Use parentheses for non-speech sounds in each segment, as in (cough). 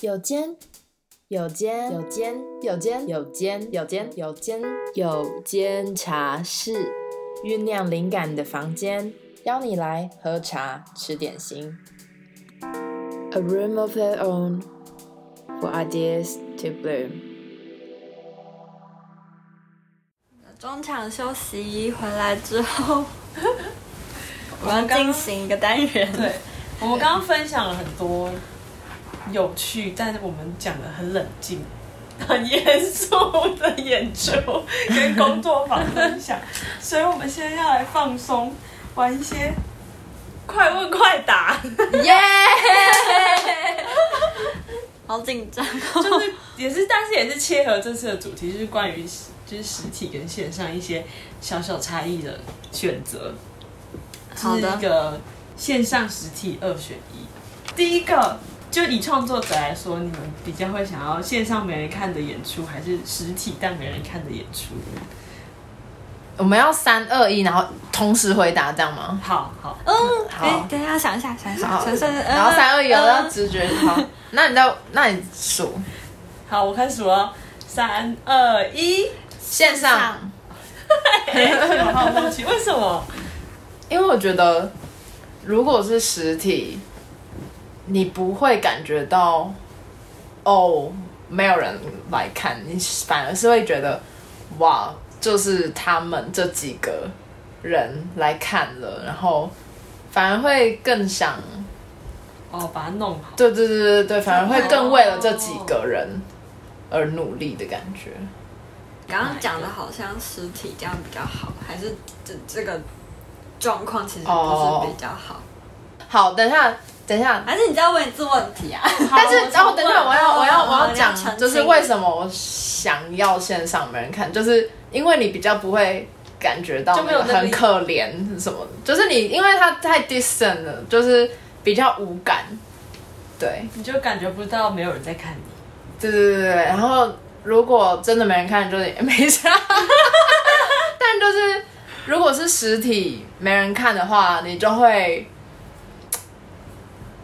有间，有间，有间，有间，有间，有间，有间，有间茶室，酝酿灵感的房间，邀你来喝茶吃点心。A room of their own for ideas to bloom。中场休息回来之后，(laughs) 我要进行一个单元。对，我们刚刚分享了很多。有趣，但是我们讲的很冷静、很严肃的演出跟工作坊分享，(laughs) 所以我们现在要来放松，玩一些快问快答，耶！好紧张，就是也是，但是也是切合这次的主题，就是关于就是实体跟线上一些小小差异的选择。好的，一个线上实体二选一，第一个。就以创作者来说，你们比较会想要线上没人看的演出，还是实体但没人看的演出？我们要三二一，然后同时回答，这样吗？好好，嗯，好，欸、等一下想一下，想一下，想一下，然后三二一，我要直觉。好，那你再，那你数。好，我开始数了，三二一，线上。我好好奇，为什么？因为我觉得，如果是实体。你不会感觉到，哦，没有人来看你，反而是会觉得，哇，就是他们这几个人来看了，然后反而会更想，哦，把它弄好。对对对对对，反而会更为了这几个人而努力的感觉。刚刚讲的好像实体这样比较好，还是这这个状况其实不是比较好？哦、好，等一下。等一下，还是你再问一次问题啊？但是，然后等一下，我要，我要，我要讲，就是为什么我想要线上没人看，就是因为你比较不会感觉到很可怜什么的，就是你因为它太 distant 了，就是比较无感，对，你就感觉不到没有人在看你。对对对对，然后如果真的没人看，就是也没啥。(laughs) 但就是如果是实体没人看的话，你就会。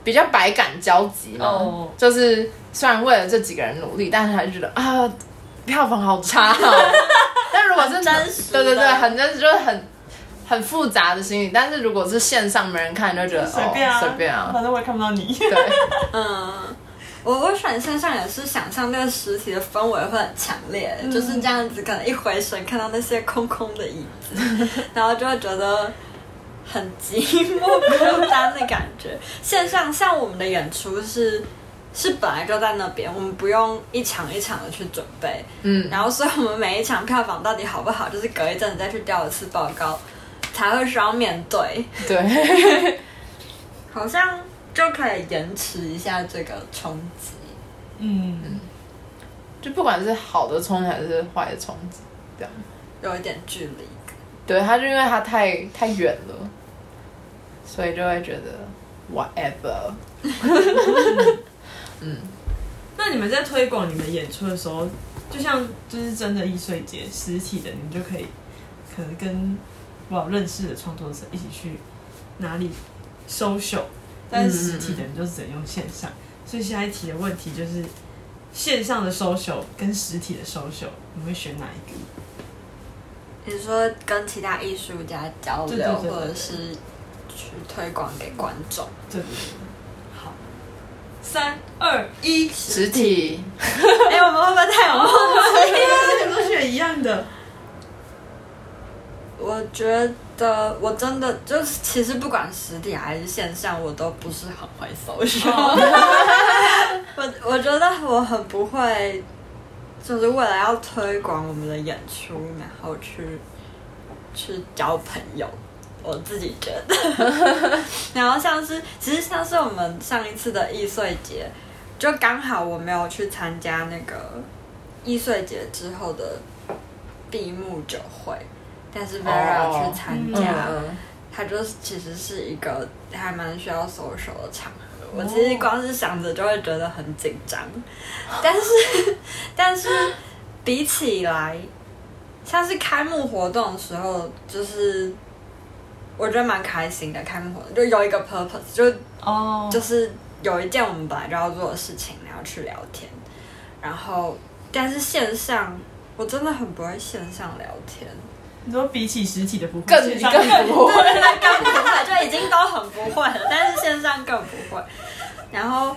比较百感交集嘛，oh. 就是虽然为了这几个人努力，但是还是觉得啊，票房好差哦。(laughs) 但如果是真实，对对对，很真实，就是很很复杂的心理。但是如果是线上没人看，就觉得随便啊，随便啊，反正我也看不到你。对，嗯，我我选线上也是想象那个实体的氛围会很强烈，嗯，就是这样子，可能一回神看到那些空空的椅子，(laughs) 然后就会觉得。很寂寞孤单的感觉。(laughs) 线上像我们的演出是是本来就在那边，我们不用一场一场的去准备，嗯，然后所以我们每一场票房到底好不好，就是隔一阵子再去调一次报告，才会需要面对。对，(laughs) 好像就可以延迟一下这个冲击。嗯，就不管是好的冲击还是坏的冲击，这样有一点距离。对，他就因为他太太远了。所以就会觉得 whatever，(laughs) 嗯，那你们在推广你们演出的时候，就像就是真的易碎节实体的，你们就可以可能跟我认识的创作者一起去哪里 social，但是实体的你就只能用线上。所以下一题的问题就是线上的 social 跟实体的 social，你会选哪一个？你说跟其他艺术家交流，或者是。去推广给观众，对，好，三二一，实体。(laughs) 哎、欸，我们会不会太有默契？你们都选一样的。我觉得我真的就是，其实不管实体还是线上，我都不是很会 social。(laughs) 我我觉得我很不会，就是为了要推广我们的演出，然后去去交朋友。我自己觉得，(laughs) 然后像是，其实像是我们上一次的易碎节，就刚好我没有去参加那个易碎节之后的闭幕酒会，但是 Vera 去参加，它就是其实是一个还蛮需要 social 的场合。我其实光是想着就会觉得很紧张，但是 (laughs) 但是比起来，像是开幕活动的时候，就是。我觉得蛮开心的，开幕活动就有一个 purpose，就哦，就是有一件我们本来就要做的事情，然后去聊天。然后，但是线上我真的很不会线上聊天。你说比起实体的不会，更更不会，更不会，就已经都很不会了，但是线上更不会。然后。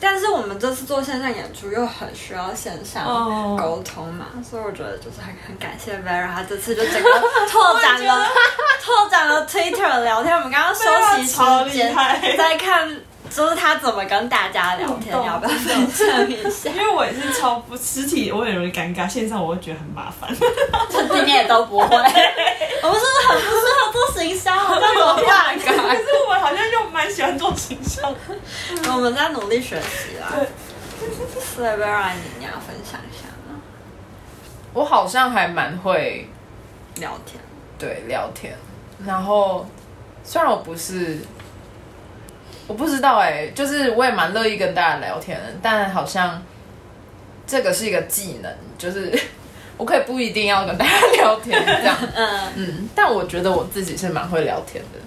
但是我们这次做线上演出又很需要线上沟通嘛，oh. 所以我觉得就是很很感谢 Vera，他这次就整个拓展了 (laughs) 拓展了 Twitter 聊天。我们刚刚休息时间在看。就是他怎么跟大家聊天，要不要分享一下？因为我也是超不实体，我很容易尴尬，线上我会觉得很麻烦。这你也都不会，(laughs) 我们是不是很不适合做行销？我在怎么办？可是我们好像又蛮喜欢做行销，我们在努力学习啦。对，所以 Vera，你要分享一下吗？我好像还蛮会聊天，对，聊天。然后虽然我不是。我不知道哎、欸，就是我也蛮乐意跟大家聊天的，但好像这个是一个技能，就是 (laughs) 我可以不一定要跟大家聊天这样，(laughs) 嗯。嗯，但我觉得我自己是蛮会聊天的，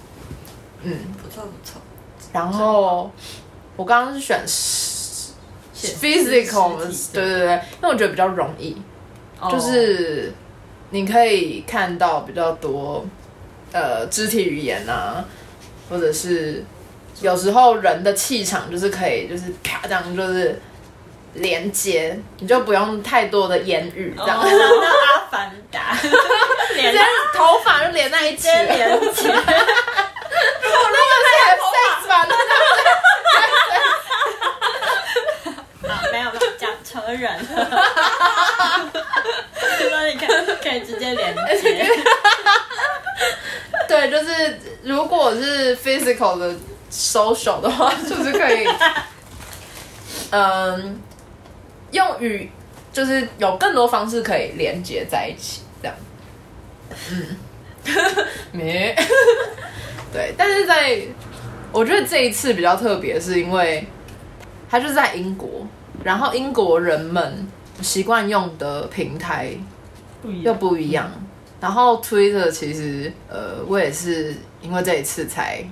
嗯，不错不错。然后我刚刚是选 physical，对。对对，因为我觉得比较容易，就是你可以看到比较多呃肢体语言啊，或者是。有时候人的气场就是可以，就是啪这样，就是连接，你就不用太多的言语这样。哦、那阿凡达，(laughs) 连头发就连在一起，连接。我那个是 sex 吧？(laughs) 没有没有讲成人。(laughs) 就说你可以可以直接连接。对，就是如果是 physical 的。Social 的话，(laughs) 就是可以，(laughs) 嗯，用语就是有更多方式可以连接在一起，这样，嗯，(laughs) 没，对，但是在我觉得这一次比较特别，是因为它就是在英国，然后英国人们习惯用的平台又不一样，然后 Twitter 其实，呃，我也是因为这一次才。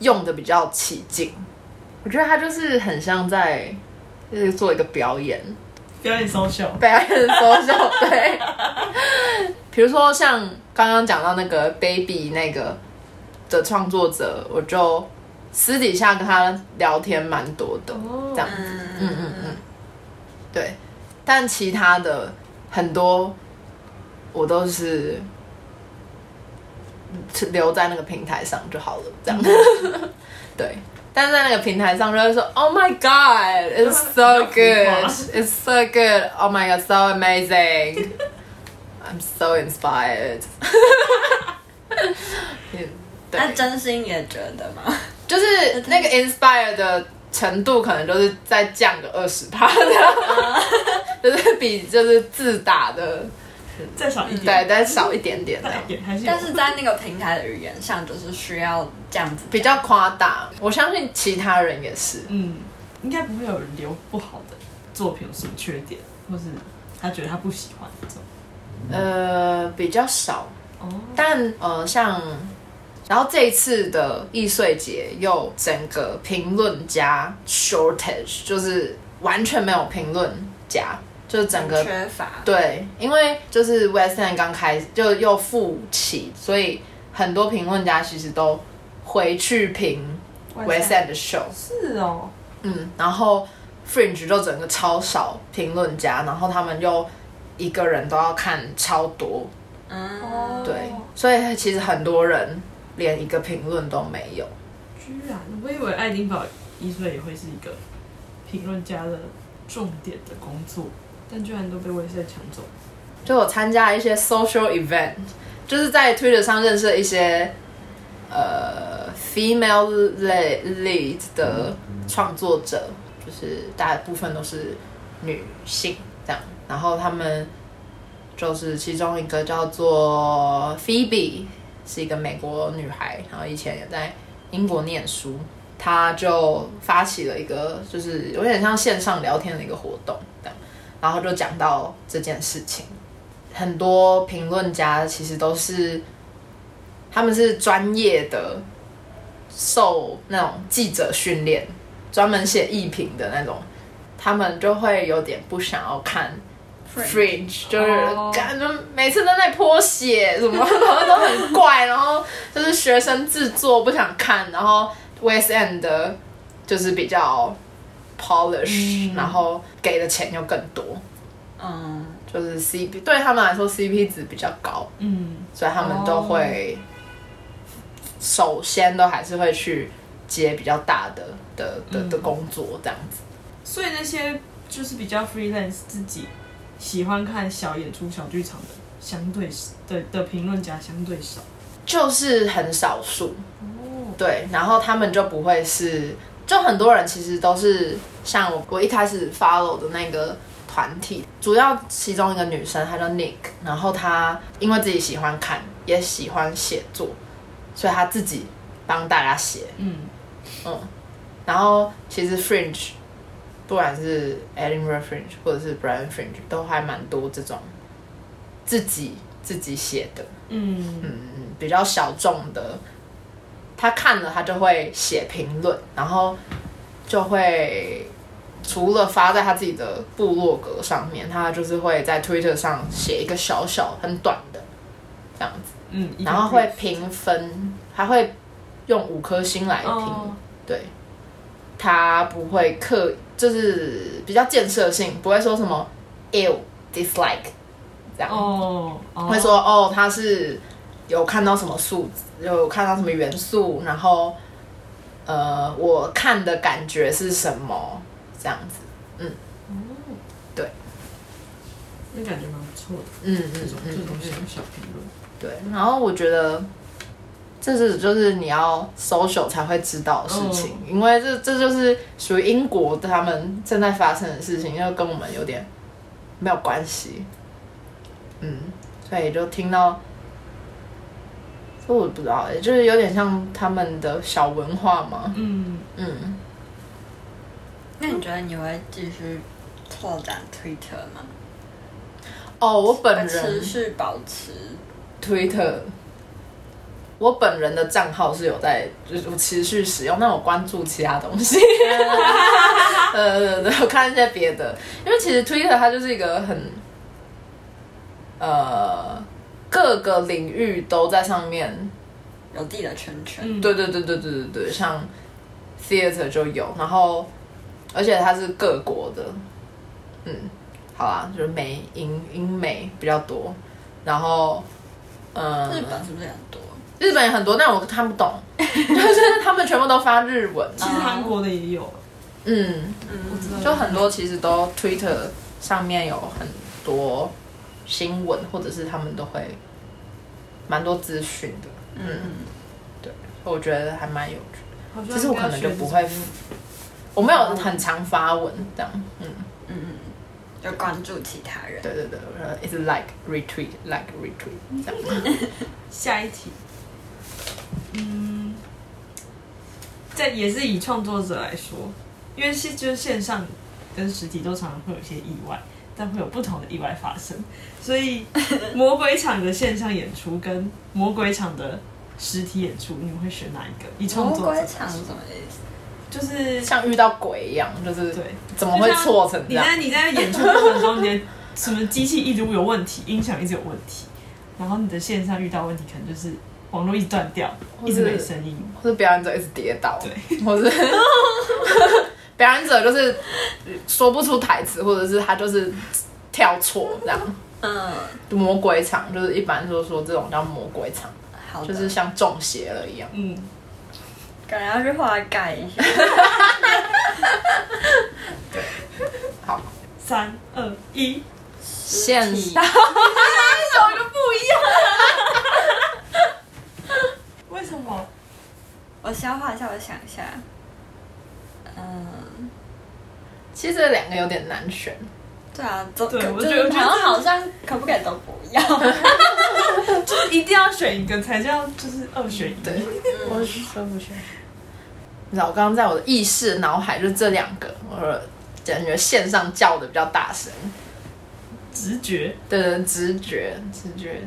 用的比较起劲，我觉得他就是很像在就是做一个表演，表演 social，表演 social，对。比如说像刚刚讲到那个 baby 那个的创作者，我就私底下跟他聊天蛮多的，这样子，嗯嗯嗯，对。但其他的很多我都是。留在那个平台上就好了，这样。对，但是在那个平台上就会说，Oh my God, it's so good, it's so good, Oh my God, so amazing, I'm so inspired。那真心也觉得吗？就是那个 inspired 的程度，可能就是再降个二十趴的，就是比就是自打的。再少一点，对，再少一点点，但是在那个平台的语言上，就是需要这样子比较夸大。我相信其他人也是，嗯，应该不会有人留不好的作品有什么缺点，或是他觉得他不喜欢这种。呃，比较少哦，但呃，像然后这一次的易碎节又整个评论家 shortage，就是完全没有评论家。就整个缺乏对，因为就是 West End 刚开始就又复起，所以很多评论家其实都回去评 West End 的 show。是哦，嗯，然后 Fringe 就整个超少评论家，然后他们又一个人都要看超多，嗯，对，所以其实很多人连一个评论都没有。居然，我以为爱丁堡艺穗也会是一个评论家的重点的工作。但居然都被威赛抢走。就我参加一些 social event，就是在 Twitter 上认识了一些呃 female lead 的创作者，就是大部分都是女性这样。然后他们就是其中一个叫做 Phoebe，是一个美国女孩，然后以前也在英国念书，她就发起了一个就是有点像线上聊天的一个活动这样。然后就讲到这件事情，很多评论家其实都是，他们是专业的，受那种记者训练，专门写艺评的那种，他们就会有点不想要看 Fringe，就是感觉每次都在泼血什么，然后都很怪，然后就是学生制作不想看，然后 West End 的就是比较 polish，、嗯、然后给的钱又更多，嗯，就是 CP 对他们来说 CP 值比较高，嗯，所以他们都会首先都还是会去接比较大的的的的工作这样子，所以那些就是比较 freelance 自己。喜欢看小演出、小剧场的相对的的评论家相对少，就是很少数。哦，对，然后他们就不会是，就很多人其实都是像我，我一开始 follow 的那个团体，主要其中一个女生，她叫 Nick，然后她因为自己喜欢看，也喜欢写作，所以她自己帮大家写。嗯嗯，然后其实 Fringe。不管是 Edinburgh Fringe 或者是 Brighton Fringe，都还蛮多这种自己自己写的，嗯嗯，比较小众的。他看了，他就会写评论，然后就会除了发在他自己的部落格上面，他就是会在 Twitter 上写一个小小很短的这样子，嗯，然后会评分，他会用五颗星来评，哦、对，他不会刻。就是比较建设性，不会说什么 ill dislike 这样，哦，oh, oh. 会说哦，他是有看到什么数字，有看到什么元素，然后呃，我看的感觉是什么这样子，嗯，哦，oh. 对，那感觉蛮不错的，嗯嗯，这种这种小小评论，对，然后我觉得。这是就是你要 social 才会知道的事情，嗯、因为这这就是属于英国他们正在发生的事情，又跟我们有点没有关系。嗯，所以就听到，这我不知道，也就是有点像他们的小文化嘛。嗯嗯。嗯，那你觉得你会继续拓展 Twitter 吗？哦，我本人持续保持 Twitter。我本人的账号是有在，就是我持续使用，但我关注其他东西，(laughs) 呃，我看一些别的，因为其实 Twitter 它就是一个很，呃，各个领域都在上面。有自己的圈圈，对对对对对对对，像 theater 就有，然后而且它是各国的，嗯，好啊，就是美英英美比较多，然后，嗯，日本是不是很多？日本也很多，但我看不懂，(laughs) 就是他们全部都发日文。其实韩国的也有，嗯，就很多其实都 Twitter 上面有很多新闻，或者是他们都会蛮多资讯的。嗯，对，我觉得还蛮有趣。其实我可能就不会，我没有很常发文这样。嗯嗯嗯，就关注其他人。对对对，It's like retweet, like retweet 这样。(laughs) 下一题。嗯，这也是以创作者来说，因为是就是线上跟实体都常常会有一些意外，但会有不同的意外发生。所以 (laughs) 魔鬼场的线上演出跟魔鬼场的实体演出，你们会选哪一个？以创作魔鬼场是什么意思？就是像遇到鬼一样，就是对，怎么会错成这样？你在你在演出过程中，你的什么机器一直有问题，音响一直有问题，然后你的线上遇到问题，可能就是。网络一直断掉，一直没声音，或者表演者一直跌倒，对，或者 (laughs) 表演者就是说不出台词，或者是他就是跳错这样。嗯，魔鬼场就是一般说说这种叫魔鬼场，好就是像中邪了一样。嗯，感觉要去后来改一下。(laughs) 对，好，三二一，现体，有一个不一样。(laughs) 为什么？我消化一下，我想一下。嗯，其实这两个有点难选。对啊，都对，我觉得好像好像可不可以都不要，(laughs) 就是一定要选一个才叫就是二选一。对，我是说不选。你知道，我刚刚在我的意识脑海就这两个，我感觉线上叫的比较大声，直觉，对对，直觉，直觉。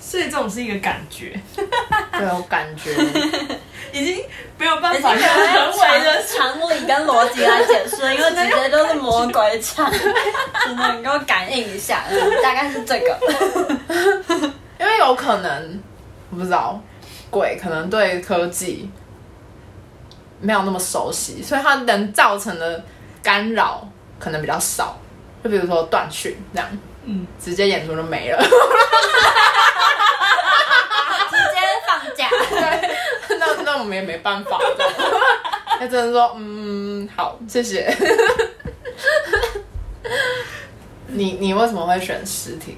所以这种是一个感觉，对，我感觉。(laughs) 已经没有办法用人为的常常理跟逻辑来解释，因为 (laughs) 直接就是魔鬼场，只能够 (laughs) 感应一下，嗯，大概是这个。(laughs) 因为有可能我不知道鬼可能对科技没有那么熟悉，所以它能造成的干扰可能比较少。就比如说断讯这样，嗯，直接演出就没了，直接放假。对，那那我们也没办法，(laughs) 他只能说嗯，好，谢谢。(laughs) 你你为什么会选尸体？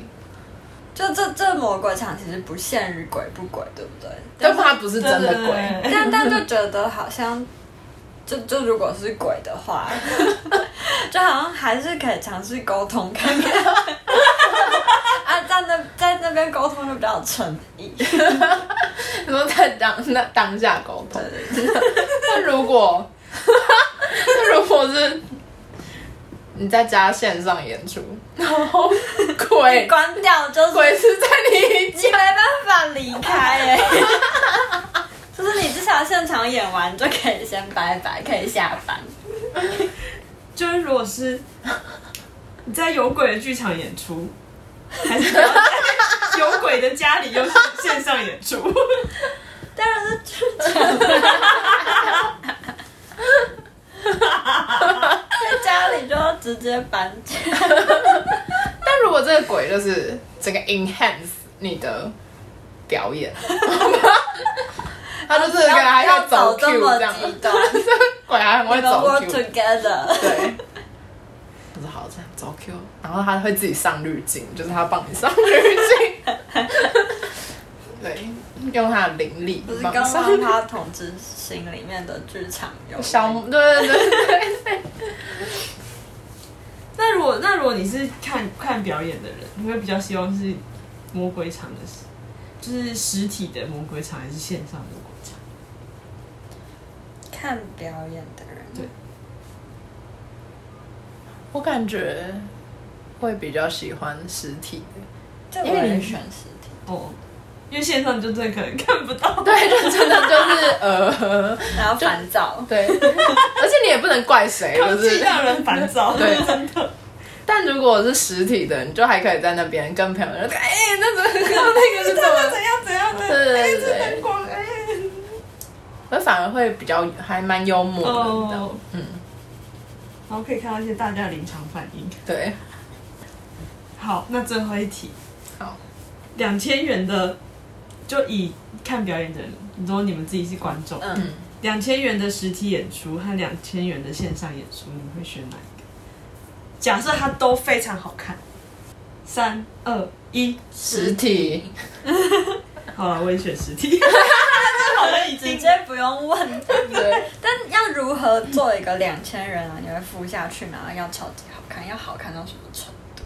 就这这魔鬼场其实不限于鬼不鬼，对不对？但是它不是真的鬼，但但就觉得好像，就就如果是鬼的话，(laughs) 就好像还是可以尝试沟通看看。(laughs) 啊，在那在那边沟通就比较有诚意。(laughs) 你说在当那当下沟通，那如果那如果是你在家线上演出，然后鬼关掉，就是鬼是在你你没办法离开哎、欸，就是你至少现场演完就可以先拜拜，可以下班。就是如果是你在有鬼的剧场演出，(laughs) 还是在有鬼的家里又是线上演出？当然是剧场，在家里就要直接搬家。但如果这个鬼就是整个 enhance 你的表演，(laughs) 他就是可能还要走 Q 这样，(laughs) 鬼还很会走 Work Q，together，对，他说好这样走 Q，然后他会自己上滤镜，就是他帮你上滤镜，(laughs) 对，用他的灵力，不是刚刚他统治心里面的剧场有 (laughs) 小，对对对对。那如果那如果你是看看表演的人，你会比较希望是魔鬼场的，就是实体的魔鬼场，还是线上的？看表演的人，对，我感觉会比较喜欢实体的，因为你选实体哦，因为线上就真的可能看不到，(laughs) 对，就真的就是呃，然后烦躁，对，而且你也不能怪谁，(laughs) 就是让人烦躁，对，(laughs) 真的。但如果是实体的，你就还可以在那边跟朋友说：“哎、欸，那怎么那个是怎么怎样怎样的？对对对，这灯光哎，我反而会比较还蛮幽默的，oh, 嗯，然后可以看到一些大家的临场反应。对，好，那最后一题，好，两千元的，就以看表演的人，如果你们自己是观众，嗯，两千元的实体演出和两千元的线上演出，你们会选哪一个？假设它都非常好看，三二一，实体。(laughs) 好了，我也选实体。(laughs) 直接不用问。对。(laughs) 但要如何做一个两千人啊？你会付下去吗？要超级好看，要好看到什么程度？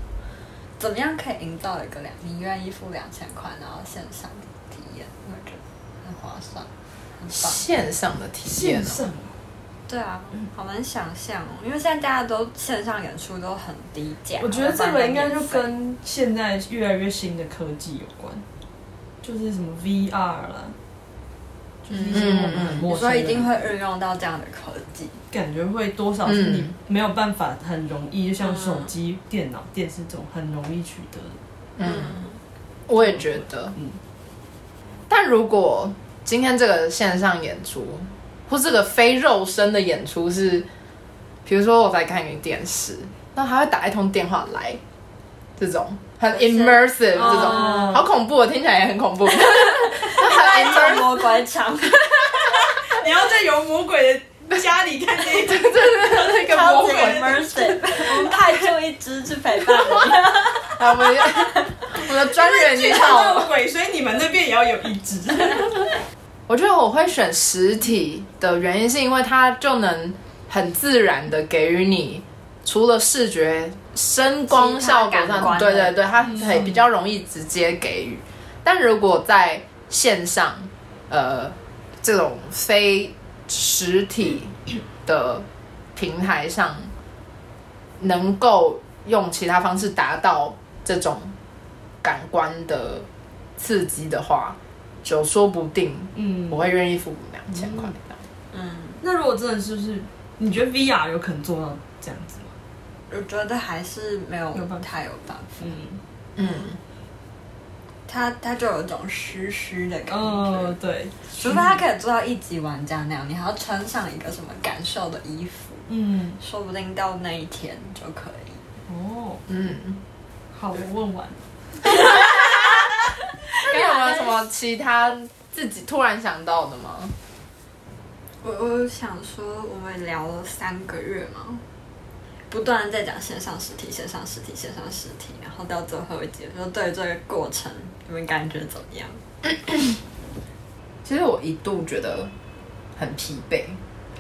怎么样可以营造一个两你愿意付两千块，然后线上的体验，我觉得很划算，很棒。线上的体验、哦。对啊，好难想象哦，因为现在大家都线上演出都很低价。我觉得这个应该就跟现在越来越新的科技有关，就是什么 VR 啦，就是一些我们很陌生，所以一定会运用到这样的科技，感觉会多少是你没有办法很容易，就像手机、电脑、电视这种很容易取得。嗯，我也觉得。嗯，但如果今天这个线上演出，或这个非肉身的演出是，比如说我在看一个电视，那他会打一通电话来，这种很 immersive 这种，哦、好恐怖，听起来也很恐怖。(laughs) 魔鬼场，你要在有魔鬼的家里看这一，真的那个魔鬼 immersive，我们派出一只去陪伴你。我们我的专人也好鬼，所以你们那边也要有一只。我觉得我会选实体的原因，是因为它就能很自然的给予你，除了视觉声光效果上，对对对，它可以比较容易直接给予。但如果在线上，呃，这种非实体的平台上，能够用其他方式达到这种感官的刺激的话。就说不定，嗯，我会愿意付两千块。嗯，那如果真的是不是，你觉得 VR 有可能做到这样子吗？我觉得还是没有没有办法太有办法。嗯嗯，它它就有一种虚虚的感觉。哦，对，除非它可以做到一级玩家那样，你还要穿上一个什么感受的衣服，嗯，说不定到那一天就可以。哦，嗯，好，我问完。(laughs) 你有没有什么其他自己突然想到的吗？我我想说，我们聊了三个月嘛，不断的在讲线上实体、线上实体、线上实体，然后到最后一集说对这个过程你们感觉怎么样？(coughs) 其实我一度觉得很疲惫，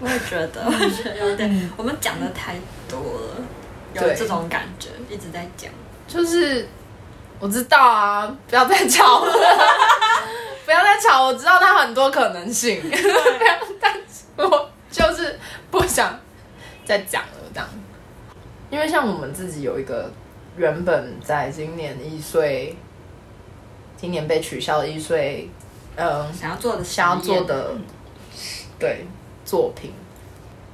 我也觉得，(laughs) 我觉得有点，我们讲的太多了，有这种感觉，一直在讲。就是我知道啊，不要再吵了，(laughs) 不要再吵，我知道它很多可能性，(laughs) 但是我就是不想再讲了，这样。因为像我们自己有一个原本在今年一岁，今年被取消的一岁，嗯，想要做的想要做的，对作品，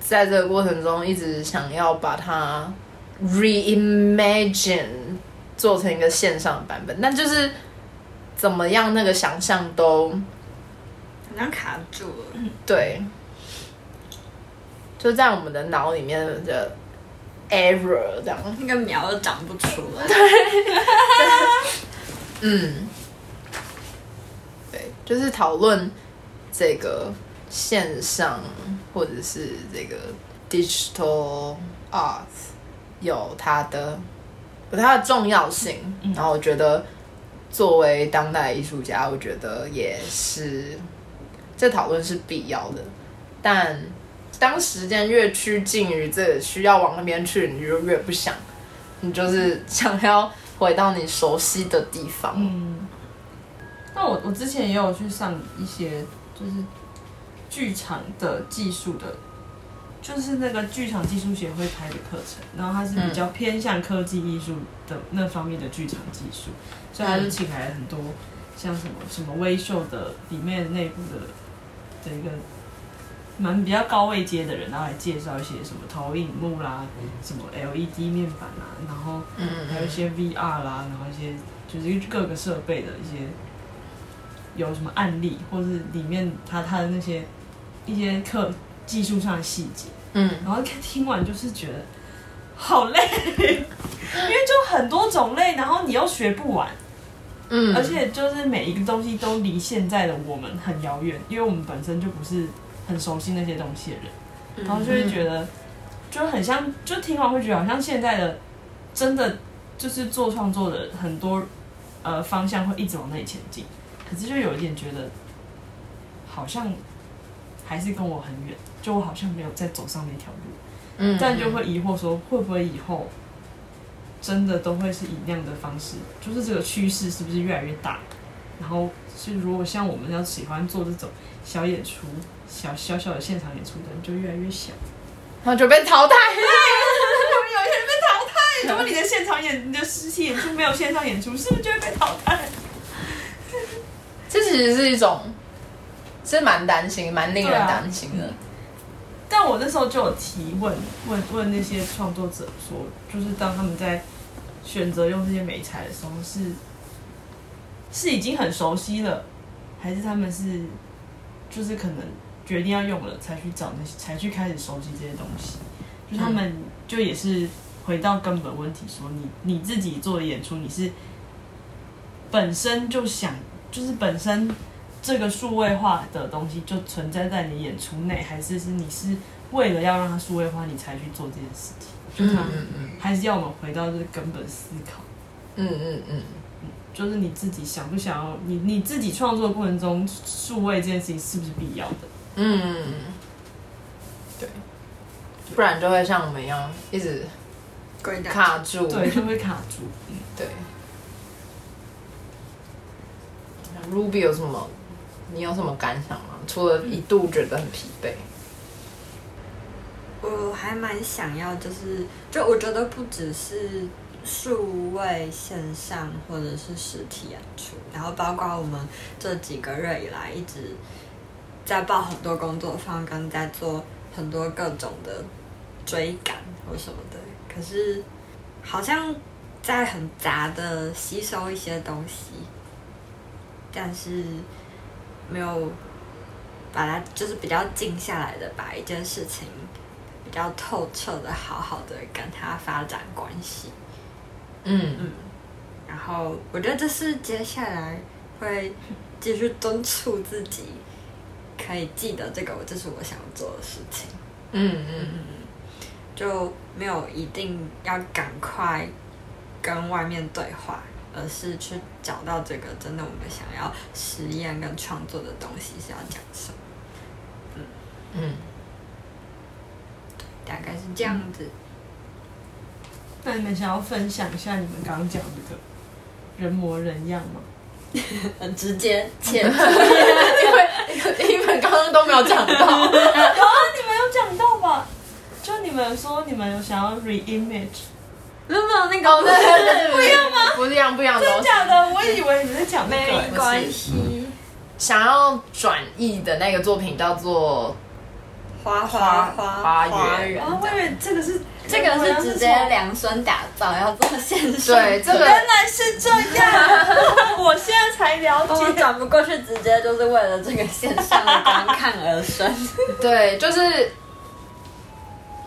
在这个过程中一直想要把它 reimagine 做成一个线上的版本，但就是怎么样那个想象都好像卡住了，对，就在我们的脑里面的 error 这样，那个苗都长不出来。对。(laughs) 嗯，对，就是讨论这个线上或者是这个 digital art 有它的有它的重要性，嗯然后我觉得作为当代艺术家，我觉得也是这讨论是必要的，但当时间越趋近于这需要往那边去，你就越不想，你就是想要。回到你熟悉的地方。我我之前也有去上一些就是剧场的技术的，就是那个剧场技术协会开的课程，然后它是比较偏向科技艺术的那方面的剧场技术，所以他就请来了很多像什么什么微秀的里面内部的的一个。蛮比较高位阶的人，然后来介绍一些什么投影幕啦，什么 LED 面板啦，然后还有一些 VR 啦，然后一些就是各个设备的一些有什么案例，或是里面他他的那些一些课技术上的细节，嗯，然后听完就是觉得好累，(laughs) 因为就很多种类，然后你又学不完，嗯，而且就是每一个东西都离现在的我们很遥远，因为我们本身就不是。很熟悉那些东西的人，然后就会觉得，就很像，就听完会觉得好像现在的真的就是做创作的很多呃方向会一直往那里前进，可是就有一点觉得好像还是跟我很远，就我好像没有再走上那条路，嗯，但就会疑惑说会不会以后真的都会是以那样的方式，就是这个趋势是不是越来越大？然后是如果像我们要喜欢做这种小演出。小小小的现场演出的人就越来越小，然后就被淘汰。(laughs) 有一天被淘汰。如果你的现场演，你的实体演出没有线上演出，是不是就会被淘汰？这其实是一种，是蛮担心，蛮令人担心的、啊嗯。但我那时候就有提问，问问那些创作者说，就是当他们在选择用这些美材的时候，是是已经很熟悉了，还是他们是就是可能。决定要用了，才去找那些，才去开始熟悉这些东西。就他们就也是回到根本问题，说你你自己做的演出，你是本身就想，就是本身这个数位化的东西就存在在你演出内，还是是你是为了要让它数位化，你才去做这件事情？就他还是要我们回到这个根本思考。嗯嗯嗯，就是你自己想不想要，你你自己创作过程中，数位这件事情是不是必要的？嗯，对，不然就会像我们一样一直卡住，对，就会卡住。嗯，对。Ruby 有什么？你有什么感想吗？除了一度觉得很疲惫，我还蛮想要，就是就我觉得不只是数位线上或者是实体演出，然后包括我们这几个月以来一直在报很多工作坊，跟在做很多各种的追赶或什么的，可是好像在很杂的吸收一些东西，但是没有把它就是比较静下来的把一件事情比较透彻的好好的跟他发展关系。嗯。嗯，然后我觉得这是接下来会继续敦促自己，可以记得这个，这是我想做的事情。嗯嗯嗯，就没有一定要赶快跟外面对话，而是去找到这个真的我们想要实验跟创作的东西是要讲什么。嗯嗯，大概是这样子。那你们想要分享一下你们刚刚讲这个人模人样吗？(laughs) 很直接切，(laughs) 因为因为刚刚都没有讲到，有 (laughs) 啊，你们有讲到吧？就你们说你们有想要 re-image，没有没有那个哦，对对对对，不一样吗？不一样，不一样。真的假的？我以为你在讲那没个。关系。想要转译的那个作品叫做花花花花园花园啊，我以为这个是这个是直接量身打造，要做线上。对这个原来是这样，(laughs) 我现在才了我解。转不过去，直接就是为了这个线上的观看而生。(laughs) 对，就是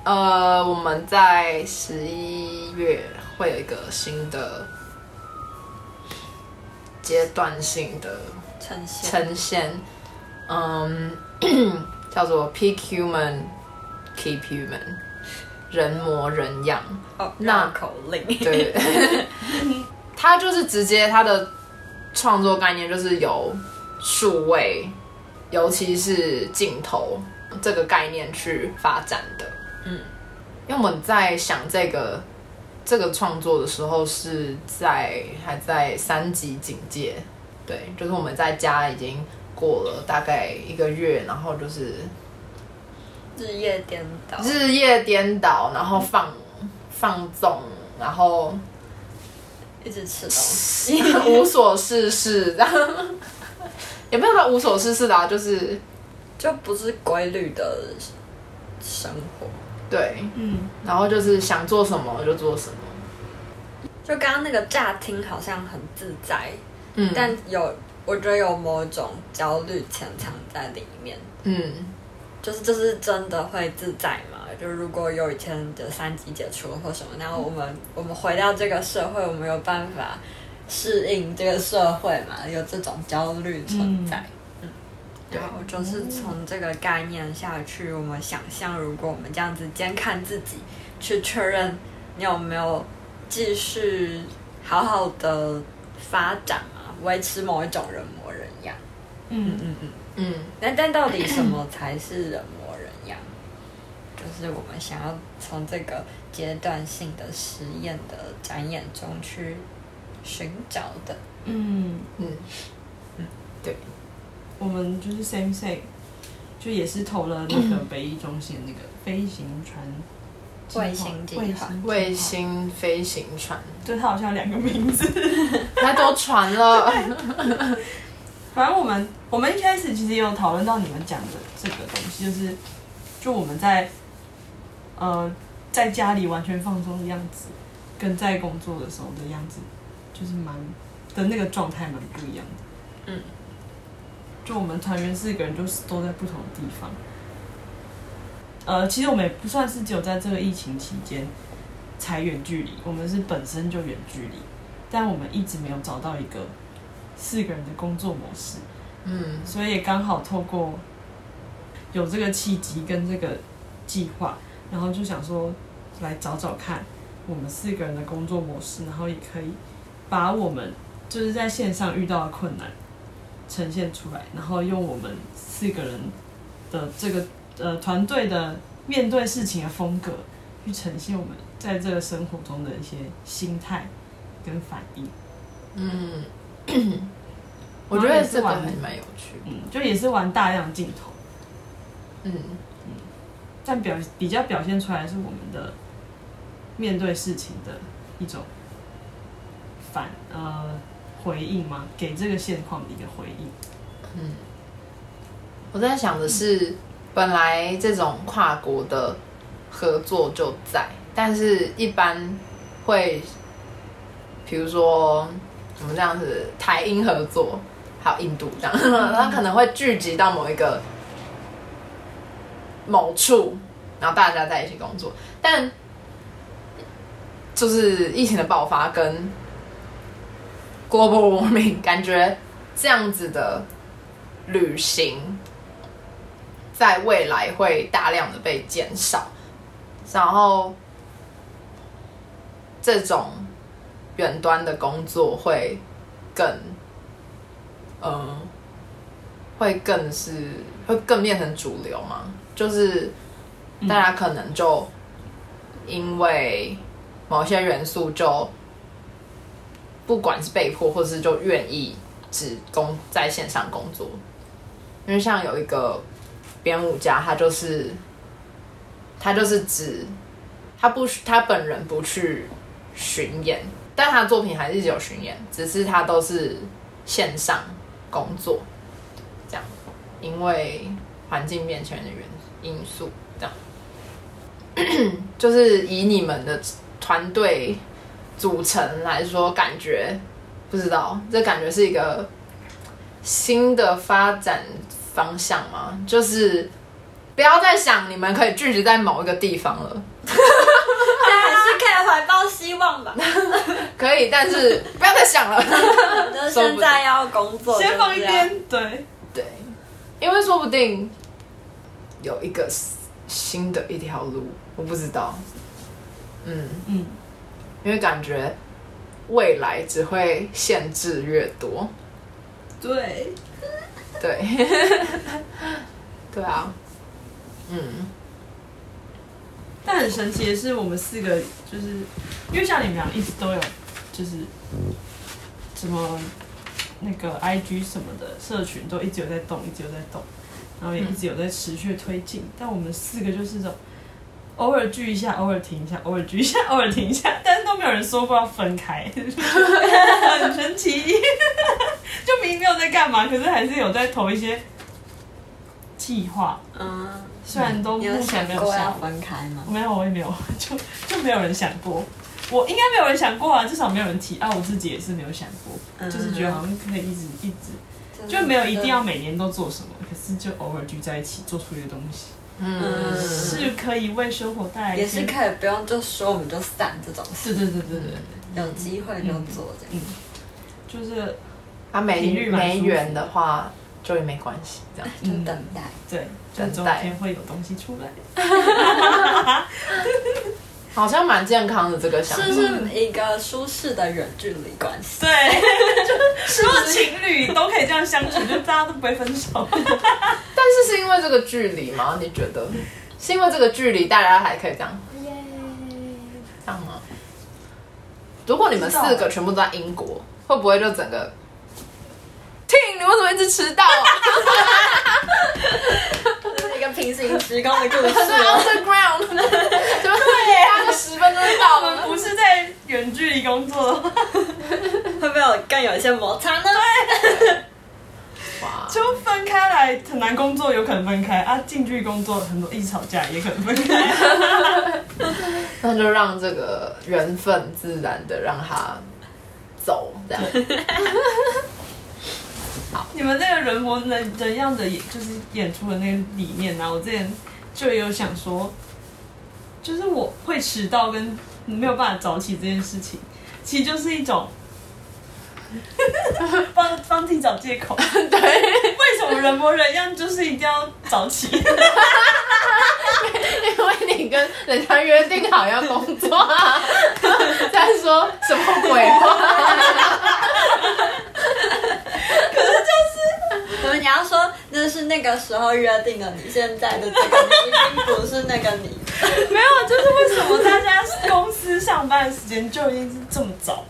呃，我们在十一月会有一个新的阶段性的呈现呈现，嗯，(clears throat) 叫做 Peak Human Keep Human，人模人样。哦，那绕口令。对，(laughs) 他就是直接他的创作概念就是由数位，尤其是镜头这个概念去发展的。嗯，因为我们在想这个这个创作的时候是在还在三级警戒，对，就是我们在家已经过了大概一个月，然后就是日夜颠倒。日夜颠倒，然后放放纵，然后一直吃东西。(laughs) 无所事事，这样 (laughs) 也没有到无所事事的、啊，就是就不是规律的生活。对，嗯，然后就是想做什么就做什么，就刚刚那个乍听好像很自在，嗯，但有我觉得有某种焦虑潜藏在里面。嗯就是这是真的会自在嘛？就如果有一天的三级解除或什么，然后我们我们回到这个社会，我们有办法适应这个社会嘛？有这种焦虑存在。嗯，对然后就是从这个概念下去，我们想象，如果我们这样子监看自己，去确认你有没有继续好好的发展啊，维持某一种人模人样。嗯嗯嗯。嗯，那但到底什么才是人模人样？就是我们想要从这个阶段性的实验的展演中去寻找的。嗯嗯嗯，对，我们就是 same same，就也是投了那个北艺中心那个飞行船卫星计划。卫星卫星飞行船，对，它好像两个名字。太多船了，(laughs) 反正我们我们一开始其实也有讨论到你们讲的这个东西，就是就我们在呃在家里完全放松的样子，跟在工作的时候的样子，就是蛮的那个状态蛮不一样的。嗯，就我们团员四个人就是都在不同的地方。呃，其实我们也不算是只有在这个疫情期间才远距离，我们是本身就远距离，但我们一直没有找到一个四个人的工作模式。嗯所以也刚好透过有这个契机跟这个计划，然后就想说来找找看我们四个人的工作模式，然后也可以把我们就是在线上遇到的困难呈现出来，然后用我们四个人的这个呃团队的面对事情的风格，去呈现我们在这个生活中的一些心态跟反应。嗯，(coughs) 我觉得这个还蛮有趣，嗯，就也是玩大量镜头。嗯但表比较表现出来是我们的面对事情的一种反呃回应吗？给这个现况的一个回应。嗯，我在想的是，本来这种跨国的合作就在，但是一般会，比如说我们这样子台英合作，还有印度这样，它可能会聚集到某一个某处，然后大家在一起工作，但就是疫情的爆发跟 global warming (laughs) 感觉这样子的。旅行在未来会大量的被减少，然后这种远端的工作会更，嗯、会更是会更变成主流嘛？就是大家可能就因为某些元素，就不管是被迫，或是就愿意只工在线上工作。因为像有一个编舞家，他就是他就是指他不他本人不去巡演，但他的作品还是有巡演，只是他都是线上工作这样，因为环境变迁的原因素这样，(clears throat) 就是以你们的团队组成来说，感觉不知道这感觉是一个新的发展方向吗？就是不要再想你们可以聚集在某一个地方了，但还是可以怀抱希望吧。可以，但是不要再想了。就现在要工作，先放一边。对对，因为说不定有一个新的一条路，我不知道。嗯嗯，因为感觉未来只会限制越多。对。对，(laughs) 对啊，嗯，但很神奇的是，我们四个就是因为像你们俩一直都有就是什么那个 IG 什么的社群都一直有在动，一直有在动，然后也一直有在持续推进，嗯、但我们四个就是这种偶尔聚一下，偶尔停一下，偶尔聚一下，(laughs) 偶尔停一下，但是都没有人说过要分开，(laughs) 很神奇。(laughs) 就明明没有在干嘛，可是还是有在投一些计划。嗯，虽然都目前没有想要分开吗？没有，我也没有，就就没有人想过。我应该没有人想过啊，至少没有人提啊。我自己也是没有想过，嗯、就是觉得好像可以一直一直，就没有一定要每年都做什么，可是就偶尔聚在一起做出一个东西，嗯，是可以为生活带来，也是可以不用就说我们就散这种事。对对对对对，有机会就做这样，嗯，就是。他没没缘的话，就也没关系，这样。就等待，对，等待。天会有东西出来。(laughs) 好像蛮健康的这个想法，是是一个舒适的远距离关系。对，(laughs) 就是所有情侣都可以这样相处，就大家都不会分手。(laughs) 但是是因为这个距离吗？你觉得是因为这个距离，大家还可以这样？耶，这样吗？如果你们四个全部都在英国，会不会就整个？你为什么一直迟到啊？这 (laughs) 是一个平行时空的故事。Underground，怎么会差个十分钟就到了？我们不是在远距离工作的话，会不会有更有一些摩擦呢？就分开来很难工作，有可能分开啊。近距离工作很多一直吵架，也可能分开。那就让这个缘分自然的让他走，这样。(laughs) 你们那个人模人人样的，就是演出的那个理念呢、啊？我之前就有想说，就是我会迟到跟没有办法早起这件事情，其实就是一种 (laughs) 帮帮自己找借口。(laughs) 对，为什么人模人样就是一定要早起？(laughs) 因为你跟人家约定好要工作啊，在说什么鬼话？可是就是，可是你要说那是那个时候约定的，你现在的这个你已经不是那个你。(laughs) 没有，就是为什么大家公司上班的时间就已经是这么早？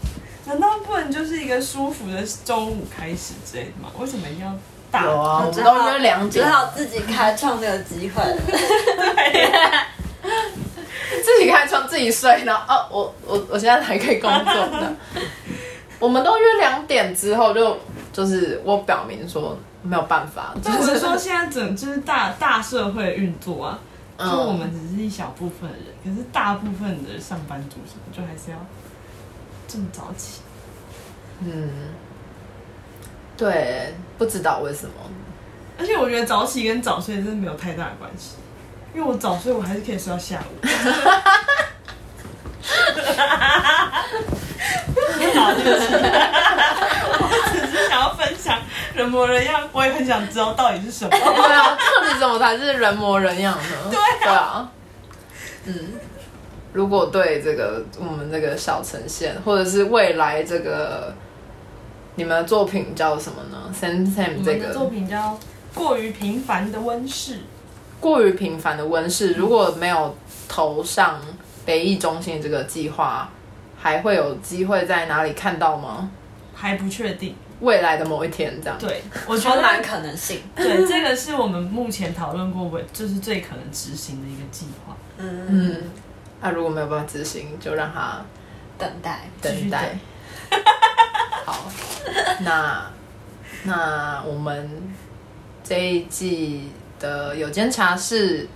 难道不能就是一个舒服的中午开始之类的吗？为什么一定要大？有啊，我知道约两点，只好自己开创这个机会。(laughs) 对，(laughs) 自己开创自己睡，然后哦，我我我现在还可以工作的。我们都约两点之后就就是我表明说没有办法，就是说现在整就是大大社会运作啊，就我们只是一小部分的人，可是大部分的上班族什么就还是要这么早起。嗯，对，不知道为什么。而且我觉得早起跟早睡真的没有太大的关系，因为我早睡我还是可以睡到下午。(laughs) 好，对不起，我只是想要分享人模人样，我也很想知道到底是什么。对啊，到底怎么才是人模人样呢？对啊，对啊，嗯，如果对这个我们这个小呈现，或者是未来这个你们的作品叫什么呢？Sam Sam 这个作品叫。过于平凡的温室，过于平凡的温室，如果没有投上北艺中心这个计划，还会有机会在哪里看到吗？还不确定，未来的某一天这样。对，我觉得蛮可能性。对，这个是我们目前讨论过，就是最可能执行的一个计划。嗯嗯，那、啊、如果没有办法执行，就让他等待，等待。(laughs) 好，那那我们。这一季的有间茶室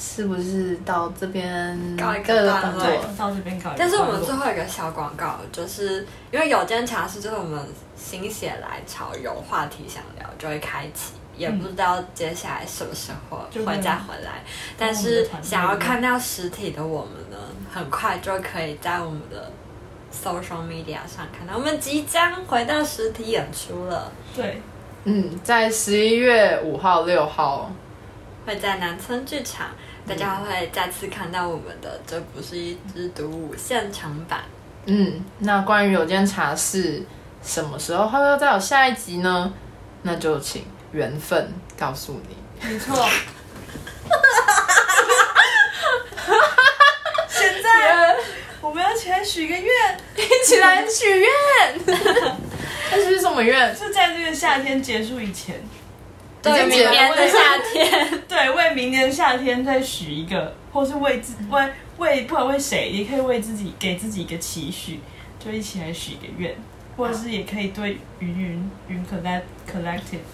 是不是到这边告一个段落？到这边告一个段落。但是我们最后一个小广告，就是因为有间茶室，就是我们心血来潮有话题想聊，就会开启，也不知道接下来什么时候会再回来。但是想要看到实体的我们呢，很快就可以在我们的 social media 上看到，我们即将回到实体演出了。对。嗯，在十一月五号、六号，会在南村剧场，大家会再次看到我们的《这不是一支独舞》现场版。嗯，那关于有间茶室什么时候还会再有下一集呢？那就请缘分告诉你。没错。现在我们要起来许个愿，(laughs) 一起来许愿。(laughs) 但是什么愿？是在这个夏天结束以前，对明年的夏天，(laughs) 对，为明年夏天再许一个，或是为自为为不管为谁，也可以为自己给自己一个期许，就一起来许一个愿，或者是也可以对云云云可在 collective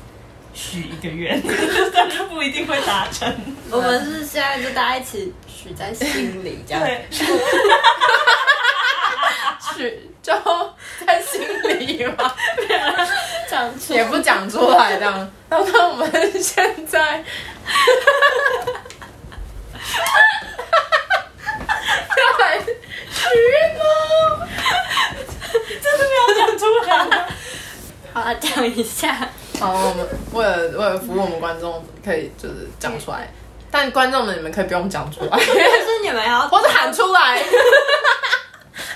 许一个愿，(laughs) 但是不一定会达成。(laughs) 我们是现在就大家一起许在心里，这样对。许就在心里嘛，讲出也不讲出来这样。那那我们现在要来许愿吗？真的没有讲出来。好，讲一下。好，我们为了为了服务我们观众，可以就是讲出来。但观众们，你们可以不用讲出来，但是你们要 (laughs) 或者喊出来。(laughs)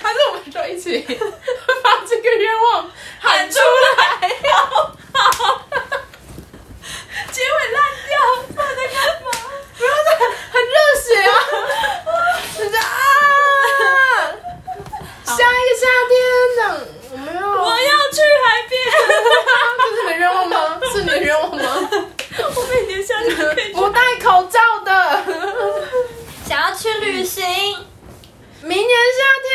还是我们就一起把这个愿望喊出来，好，结尾烂掉，不知道在干嘛？不要再很热血啊！人家啊，下一个夏天这样，我们要我要去海边，这是你的愿望吗？是你的愿望吗？我每年夏天可以不戴口罩的，想要去旅行。明年夏天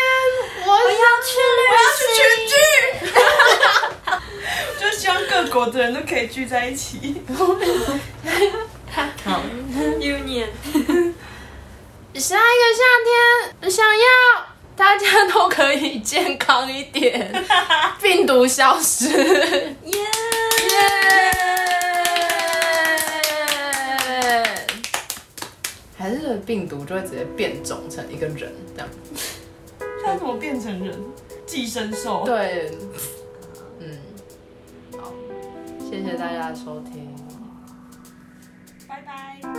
我，我要去旅行，我要去全剧，就希望各国的人都可以在一起。好，Union。下一个夏天，想要大家都可以健康一点，病毒消失。耶耶！还是病毒就会直接变种成一个人这样，它怎么变成人？寄生兽？对，好，